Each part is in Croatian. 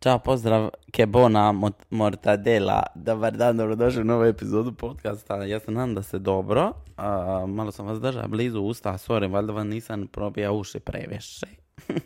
Ćao, pozdrav, Kebona Mortadela. Dobar dan, dobrodošli u novu epizodu podcasta. Ja se nadam da ste dobro. malo sam vas držao blizu usta, sorry, valjda vam nisam probija uši previše.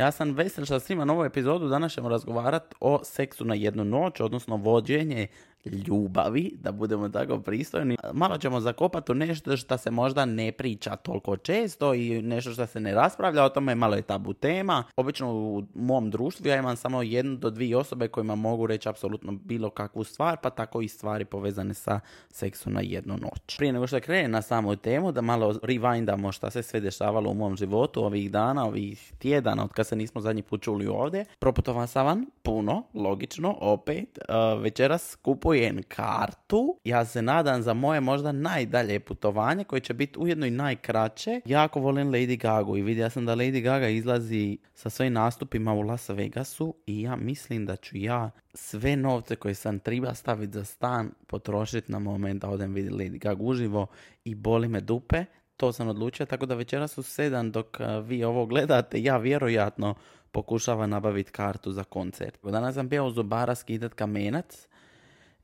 ja sam vesel što svima novu epizodu. Danas ćemo razgovarati o seksu na jednu noć, odnosno vođenje ljubavi, da budemo tako pristojni. Malo ćemo zakopati u nešto što se možda ne priča toliko često i nešto što se ne raspravlja o tome, malo je tabu tema. Obično u mom društvu ja imam samo jednu do dvije osobe kojima mogu reći apsolutno bilo kakvu stvar, pa tako i stvari povezane sa seksu na jednu noć. Prije nego što krene na samu temu, da malo rewindamo šta se sve dešavalo u mom životu ovih dana, ovih tjedana, od kad se nismo zadnji put čuli ovdje. Proputovan sam van, puno, logično, opet. Uh, večeras kupujem kupujem kartu. Ja se nadam za moje možda najdalje putovanje koje će biti ujedno i najkraće. Jako volim Lady Gaga i vidio sam da Lady Gaga izlazi sa svojim nastupima u Las Vegasu i ja mislim da ću ja sve novce koje sam treba staviti za stan potrošiti na moment da odem vidjeti Lady Gaga uživo i boli me dupe. To sam odlučio, tako da večeras u sedam dok vi ovo gledate, ja vjerojatno pokušavam nabaviti kartu za koncert. Danas sam bio u Zubara skidat kamenac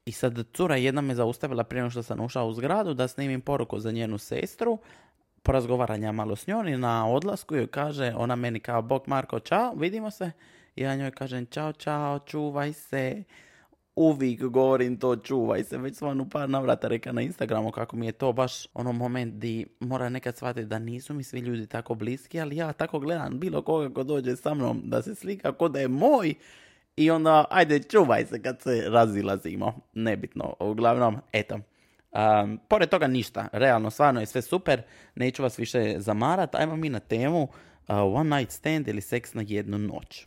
i sad cura jedna me zaustavila prije nego što sam ušao u zgradu da snimim poruku za njenu sestru. Porazgovaranja malo s njom i na odlasku joj kaže, ona meni kao Bog Marko, čao, vidimo se. Ja njoj kažem, čao, čao, čuvaj se. Uvijek govorim to, čuvaj se. Već sam u par navrata reka na Instagramu kako mi je to baš ono moment di mora nekad shvatiti da nisu mi svi ljudi tako bliski, ali ja tako gledam bilo koga ko dođe sa mnom da se slika ko da je moj i onda, ajde, čuvaj se kad se razilazimo. Nebitno. Uglavnom, eto. Um, pored toga ništa. Realno, stvarno je sve super. Neću vas više zamarat. Ajmo mi na temu uh, One Night Stand ili seks na jednu noć.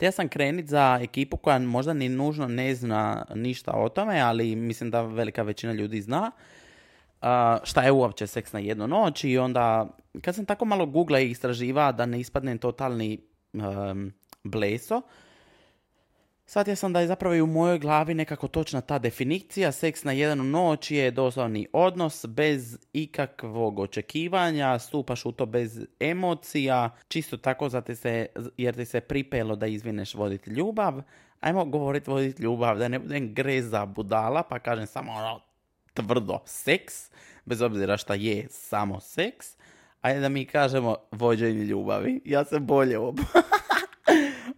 Te sam krenit za ekipu koja možda ni nužno ne zna ništa o tome, ali mislim da velika većina ljudi zna. Šta je uopće seks na jednu noć i onda kad sam tako malo googla i istraživa da ne ispadnem totalni bleso, Shvatio sam da je zapravo i u mojoj glavi nekako točna ta definicija. Seks na jednu noć je doslovni odnos bez ikakvog očekivanja, stupaš u to bez emocija, čisto tako zato se, jer ti se pripelo da izvineš voditi ljubav. Ajmo govoriti voditi ljubav, da ne budem greza budala, pa kažem samo ono tvrdo seks, bez obzira šta je samo seks. Ajde da mi kažemo vođenje ljubavi. Ja se bolje ob...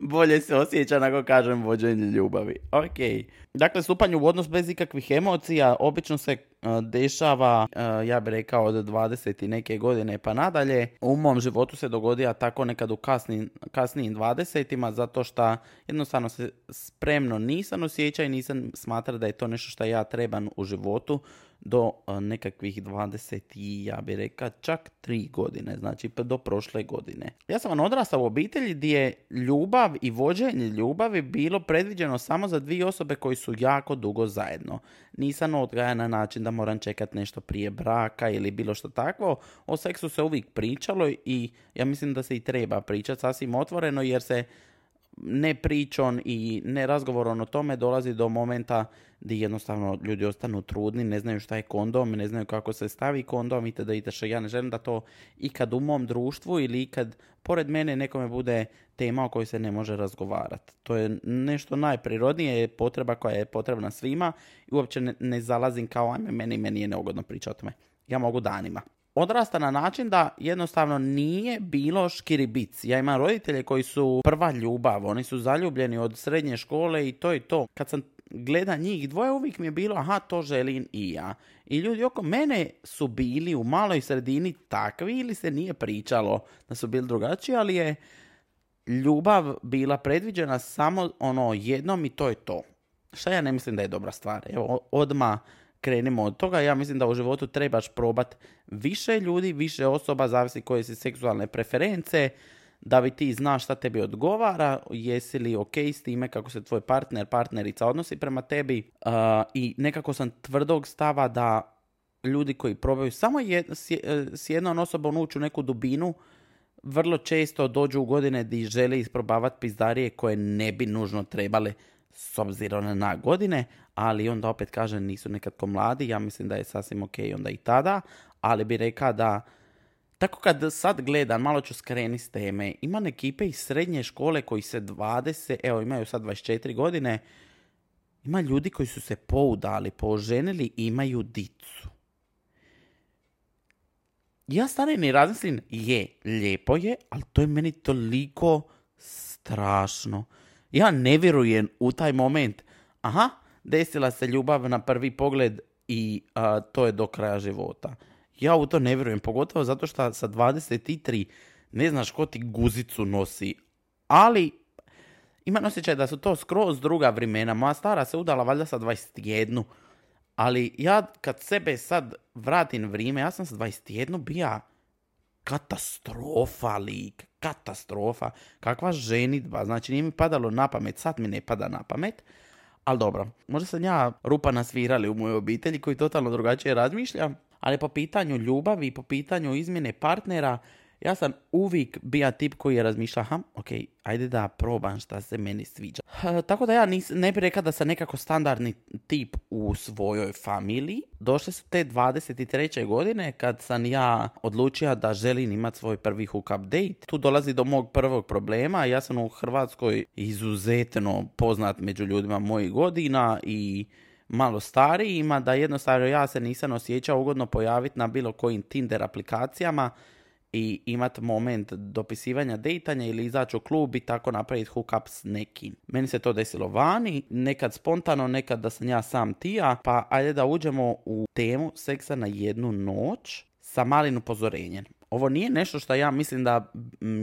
bolje se osjeća nego kažem vođenje ljubavi. Ok. Dakle, stupanje u odnos bez ikakvih emocija obično se dešava, ja bih rekao, od 20 i neke godine pa nadalje. U mom životu se dogodija tako nekad u kasnim, kasnijim 20 zato što jednostavno se spremno nisam osjećao i nisam smatra da je to nešto što ja trebam u životu do nekakvih 20 i ja bih rekao čak 3 godine, znači do prošle godine. Ja sam odrastao u obitelji gdje je ljubav i vođenje ljubavi bilo predviđeno samo za dvije osobe koji su jako dugo zajedno. Nisam odgajan na način da moram čekati nešto prije braka ili bilo što takvo. O seksu se uvijek pričalo i ja mislim da se i treba pričati sasvim otvoreno jer se ne pričom i ne razgovorom o tome dolazi do momenta gdje jednostavno ljudi ostanu trudni, ne znaju šta je kondom, ne znaju kako se stavi kondom itd. itd. Ja ne želim da to ikad u mom društvu ili ikad pored mene nekome bude tema o kojoj se ne može razgovarati. To je nešto najprirodnije, je potreba koja je potrebna svima i uopće ne, ne zalazim kao ajme meni, meni je neugodno pričati o tome. Ja mogu danima odrasta na način da jednostavno nije bilo škiribic. Ja imam roditelje koji su prva ljubav, oni su zaljubljeni od srednje škole i to i to. Kad sam gleda njih dvoje, uvijek mi je bilo, aha, to želim i ja. I ljudi oko mene su bili u maloj sredini takvi ili se nije pričalo da su bili drugačiji, ali je ljubav bila predviđena samo ono jednom i to je to. Šta ja ne mislim da je dobra stvar. Evo, odma krenimo od toga. Ja mislim da u životu trebaš probat više ljudi, više osoba, zavisi koje su seksualne preference, da bi ti znaš šta tebi odgovara, jesi li ok s time kako se tvoj partner, partnerica odnosi prema tebi uh, i nekako sam tvrdog stava da ljudi koji probaju samo jed, s jednom osobom ući u neku dubinu, vrlo često dođu u godine di žele isprobavati pizdarije koje ne bi nužno trebale s obzirom na godine, ali onda opet kažem nisu nekako mladi, ja mislim da je sasvim ok onda i tada, ali bi rekao da tako kad sad gledam, malo ću skreni s teme, ima ekipe iz srednje škole koji se 20, evo imaju sad 24 godine, ima ljudi koji su se poudali, poženili imaju dicu. Ja stane ni razmislim, je, lijepo je, ali to je meni toliko strašno. Ja ne vjerujem u taj moment, aha, desila se ljubav na prvi pogled i to je do kraja života. Ja u to ne vjerujem, pogotovo zato što sa 23 ne znaš ko ti guzicu nosi. Ali imam osjećaj da su to skroz druga vremena. Moja stara se udala valjda sa 21. Ali ja kad sebe sad vratim vrijeme, ja sam sa 21 bija katastrofa lik, katastrofa. Kakva ženitba, znači nije mi padalo na pamet, sad mi ne pada na pamet. Ali dobro, možda sam ja rupa nasvirali u mojoj obitelji koji totalno drugačije razmišlja, ali po pitanju ljubavi po pitanju izmjene partnera, ja sam uvijek bija tip koji je razmišljao, aha, ok, ajde da probam šta se meni sviđa. tako da ja nis, ne bih rekao da sam nekako standardni tip u svojoj familiji. Došle su te 23. godine kad sam ja odlučio da želim imati svoj prvi hookup date. Tu dolazi do mog prvog problema. Ja sam u Hrvatskoj izuzetno poznat među ljudima mojih godina i malo starijima, da jednostavno ja se nisam osjećao ugodno pojaviti na bilo kojim Tinder aplikacijama i imati moment dopisivanja dejtanja ili izaći u klub i tako napraviti hookup s nekim. Meni se to desilo vani, nekad spontano, nekad da sam ja sam tija, pa ajde da uđemo u temu seksa na jednu noć sa malim upozorenjem. Ovo nije nešto što ja mislim da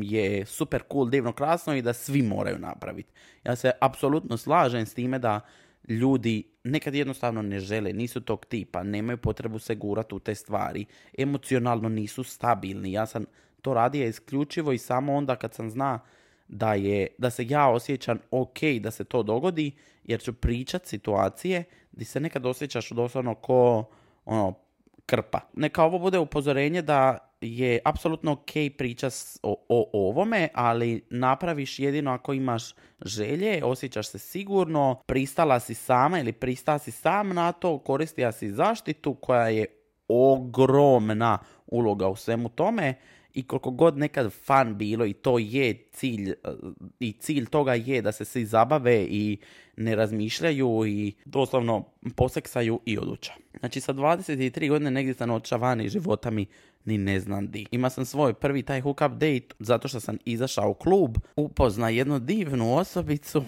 je super cool, divno, krasno i da svi moraju napraviti. Ja se apsolutno slažem s time da ljudi nekad jednostavno ne žele, nisu tog tipa, nemaju potrebu se gurati u te stvari, emocionalno nisu stabilni. Ja sam to radio isključivo i samo onda kad sam zna da, je, da se ja osjećam ok da se to dogodi, jer ću pričat situacije gdje se nekad osjećaš doslovno ko ono, krpa. Neka ovo bude upozorenje da je apsolutno ok priča o, o, ovome, ali napraviš jedino ako imaš želje, osjećaš se sigurno, pristala si sama ili pristala si sam na to, koristila si zaštitu koja je ogromna uloga u svemu tome i koliko god nekad fan bilo i to je cilj i cilj toga je da se svi zabave i ne razmišljaju i doslovno poseksaju i oduča. Znači sa 23 godine negdje sam otišao van i života mi ni ne znam di. Ima sam svoj prvi taj hookup date zato što sam izašao u klub, upozna jednu divnu osobicu,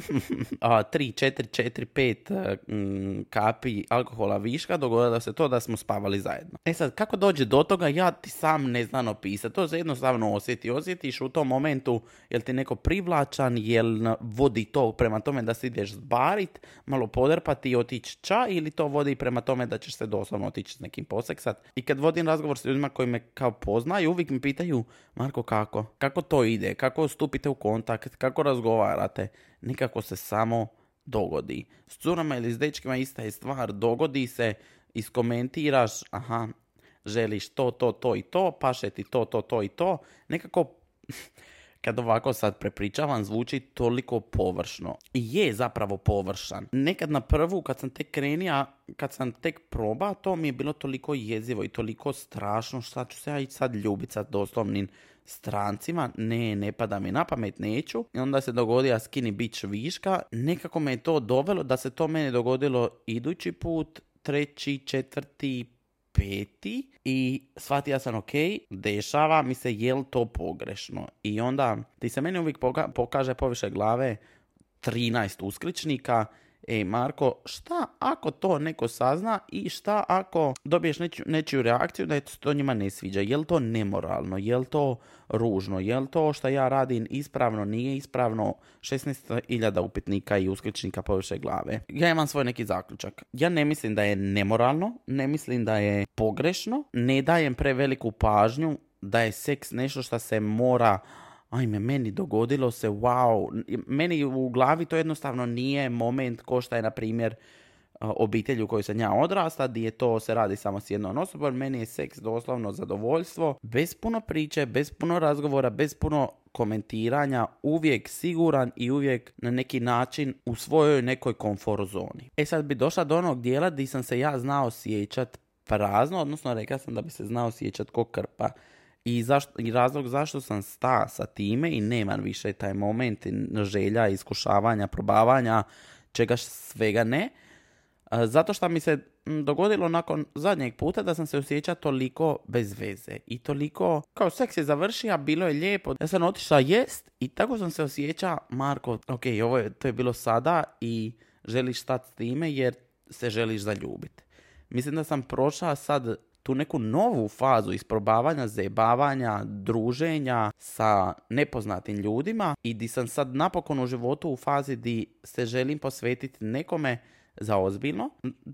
a, 3, 4, 4, 5 kapi alkohola viška, dogodilo se to da smo spavali zajedno. E sad, kako dođe do toga, ja ti sam ne znam opisati. To se jednostavno osjeti. Osjetiš u tom momentu jel ti neko privlačan, jel vodi to prema tome da se ideš zbarit, malo podrpati i otići ča ili to vodi prema tome da ćeš se doslovno otići s nekim poseksat. I kad vodim razgovor s ljudima koji me kao poznaju, uvijek mi pitaju, Marko, kako? Kako to ide? Kako stupite u kontakt? Kako razgovarate? Nikako se samo dogodi. S curama ili s dečkima ista je stvar. Dogodi se, iskomentiraš, aha, želiš to, to, to i to, paše ti to, to, to i to. Nekako kad ovako sad prepričavam, zvuči toliko površno. I je zapravo površan. Nekad na prvu, kad sam tek krenija, kad sam tek proba, to mi je bilo toliko jezivo i toliko strašno, šta ću se ja i sad ljubit sa doslovnim strancima, ne, ne pada mi na pamet, neću. I onda se dogodio skinny bitch viška. Nekako me je to dovelo da se to meni dogodilo idući put, treći, četvrti, peti i shvatio sam ok, dešava mi se je li to pogrešno. I onda ti se meni uvijek pokaže poviše glave 13 uskličnika E, Marko, šta ako to neko sazna i šta ako dobiješ nečiju, reakciju da to njima ne sviđa? Je li to nemoralno? Je li to ružno? Je li to što ja radim ispravno, nije ispravno? 16.000 upitnika i uskličnika poviše glave. Ja imam svoj neki zaključak. Ja ne mislim da je nemoralno, ne mislim da je pogrešno, ne dajem preveliku pažnju da je seks nešto što se mora ajme, meni dogodilo se, wow. Meni u glavi to jednostavno nije moment ko šta je, na primjer, obitelj u kojoj sam ja odrasta, gdje to se radi samo s jednom osobom. Meni je seks doslovno zadovoljstvo, bez puno priče, bez puno razgovora, bez puno komentiranja, uvijek siguran i uvijek na neki način u svojoj nekoj komfort zoni. E sad bi došla do onog dijela gdje sam se ja znao osjećat prazno, odnosno rekao sam da bi se znao osjećat ko krpa. I, zašto, I razlog zašto sam sta sa time i nemam više taj moment želja, iskušavanja, probavanja, čega svega ne, zato što mi se dogodilo nakon zadnjeg puta da sam se osjećao toliko bez veze i toliko, kao seks je završio, bilo je lijepo, ja sam otišla jest i tako sam se osjećao, Marko, ok, ovo je, to je bilo sada i želiš stati s time jer se želiš zaljubiti. Mislim da sam prošla sad tu neku novu fazu isprobavanja, zajebavanja, druženja sa nepoznatim ljudima i di sam sad napokon u životu u fazi di se želim posvetiti nekome za ozbiljno.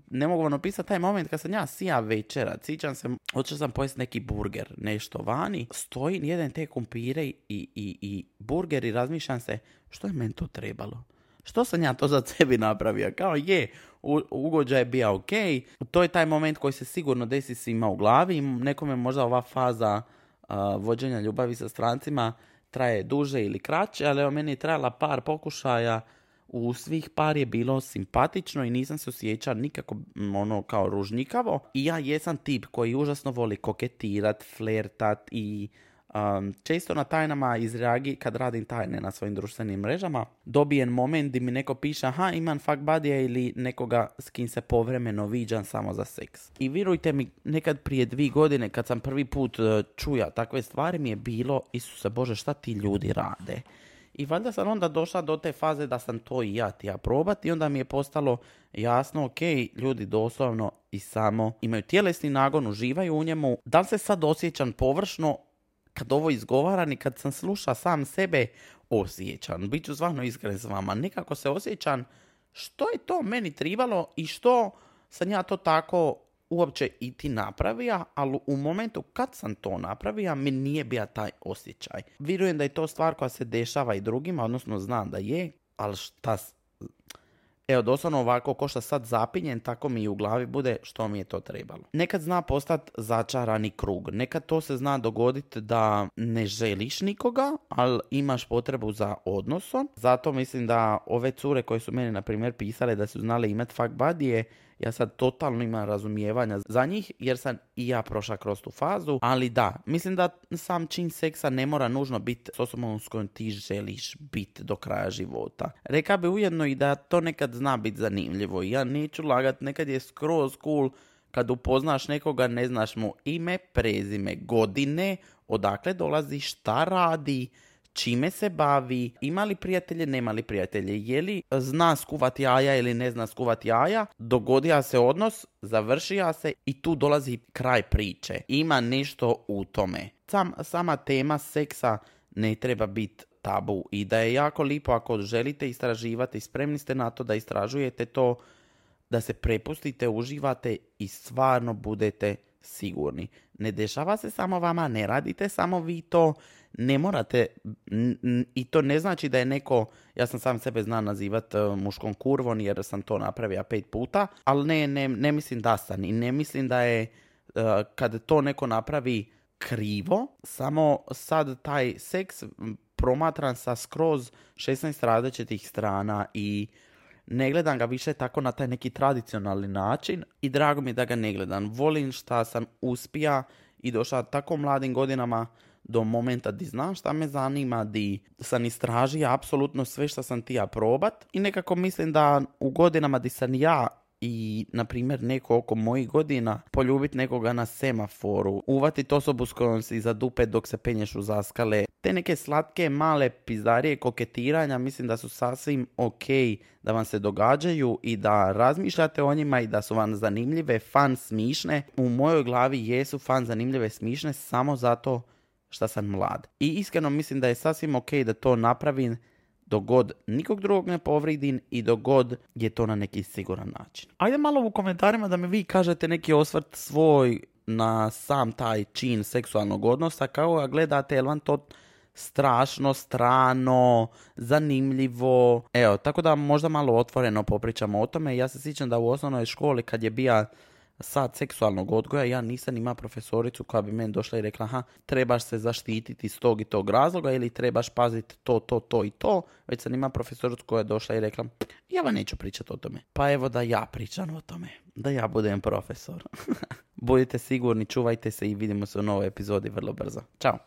Ne mogu vam opisati taj moment kad sam ja sija večera, cićam se, hoću sam pojesti neki burger, nešto vani, stojim, jedan te kumpire i, i, i burger i razmišljam se, što je meni to trebalo? Što sam ja to za sebi napravio? Kao je, ugođaj je bio ok, to je taj moment koji se sigurno desi svima u glavi i nekome možda ova faza vođenja ljubavi sa strancima traje duže ili kraće, ali evo meni je trajala par pokušaja u svih par je bilo simpatično i nisam se osjećao nikako ono kao ružnikavo. I ja jesam tip koji užasno voli koketirat, flertat i um, često na tajnama izreagi kad radim tajne na svojim društvenim mrežama. Dobijem moment gdje mi neko piše aha imam fuck buddy ili nekoga s kim se povremeno viđam samo za seks. I vjerujte mi, nekad prije dvi godine kad sam prvi put uh, čuja takve stvari mi je bilo Isuse Bože šta ti ljudi rade. I valjda sam onda došla do te faze da sam to i ja tija probat i onda mi je postalo jasno, ok, ljudi doslovno i samo imaju tjelesni nagon, uživaju u njemu. Da li se sad osjećam površno kad ovo izgovaram i kad sam sluša sam sebe osjećam. Biću zvano iskren s vama. Nekako se osjećam što je to meni tribalo i što sam ja to tako uopće i ti napravija, ali u momentu kad sam to napravija, mi nije bio taj osjećaj. Vjerujem da je to stvar koja se dešava i drugima, odnosno znam da je, ali šta... Evo, doslovno ovako, ko što sad zapinjen, tako mi u glavi bude što mi je to trebalo. Nekad zna postati začarani krug. Nekad to se zna dogoditi da ne želiš nikoga, ali imaš potrebu za odnosom. Zato mislim da ove cure koje su meni, na primjer, pisale da su znale imati fuck buddy ja sad totalno imam razumijevanja za njih jer sam i ja prošla kroz tu fazu, ali da, mislim da sam čin seksa ne mora nužno biti s osobom s kojom ti želiš biti do kraja života. Reka bi ujedno i da to nekad zna biti zanimljivo. Ja neću lagat, nekad je skroz cool kad upoznaš nekoga, ne znaš mu ime, prezime, godine, odakle dolazi, šta radi, čime se bavi, ima li prijatelje, nema li prijatelje, je li zna skuvati jaja ili ne zna skuvati jaja, dogodija se odnos, završija se i tu dolazi kraj priče. Ima nešto u tome. Sam, sama tema seksa ne treba biti tabu i da je jako lipo ako želite istraživati, spremni ste na to da istražujete to, da se prepustite, uživate i stvarno budete sigurni. Ne dešava se samo vama, ne radite samo vi to, ne morate, i to ne znači da je neko, ja sam sam sebe zna nazivat e, muškom kurvom jer sam to napravio pet puta, ali ne, ne, ne mislim da sam i ne mislim da je uh, kad to neko napravi krivo, samo sad taj seks promatram sa skroz 16 različitih strana i ne gledam ga više tako na taj neki tradicionalni način i drago mi da ga ne gledam. Volim šta sam uspija i došla tako mladim godinama do momenta di znam šta me zanima, di sam istražio apsolutno sve što sam tija probat i nekako mislim da u godinama di sam ja i, na primjer, neko oko mojih godina poljubiti nekoga na semaforu, uvatiti osobu s kojom si za dupe dok se penješ u zaskale, te neke slatke male pizdarije koketiranja mislim da su sasvim ok da vam se događaju i da razmišljate o njima i da su vam zanimljive, fan, smišne. U mojoj glavi jesu fan, zanimljive, smišne samo zato što sam mlad. I iskreno mislim da je sasvim ok da to napravim dok god nikog drugog ne povridim i dok god je to na neki siguran način. Ajde malo u komentarima da mi vi kažete neki osvrt svoj na sam taj čin seksualnog odnosa, kao ga gledate, jel vam to strašno, strano, zanimljivo. Evo, tako da možda malo otvoreno popričamo o tome. Ja se sjećam da u osnovnoj školi kad je bija sad seksualnog odgoja, ja nisam imao profesoricu koja bi meni došla i rekla, aha, trebaš se zaštititi iz tog i tog razloga ili trebaš paziti to, to, to i to, već sam imao profesoricu koja je došla i rekla, ja vam neću pričati o tome. Pa evo da ja pričam o tome, da ja budem profesor. Budite sigurni, čuvajte se i vidimo se u novoj epizodi vrlo brzo. Ćao!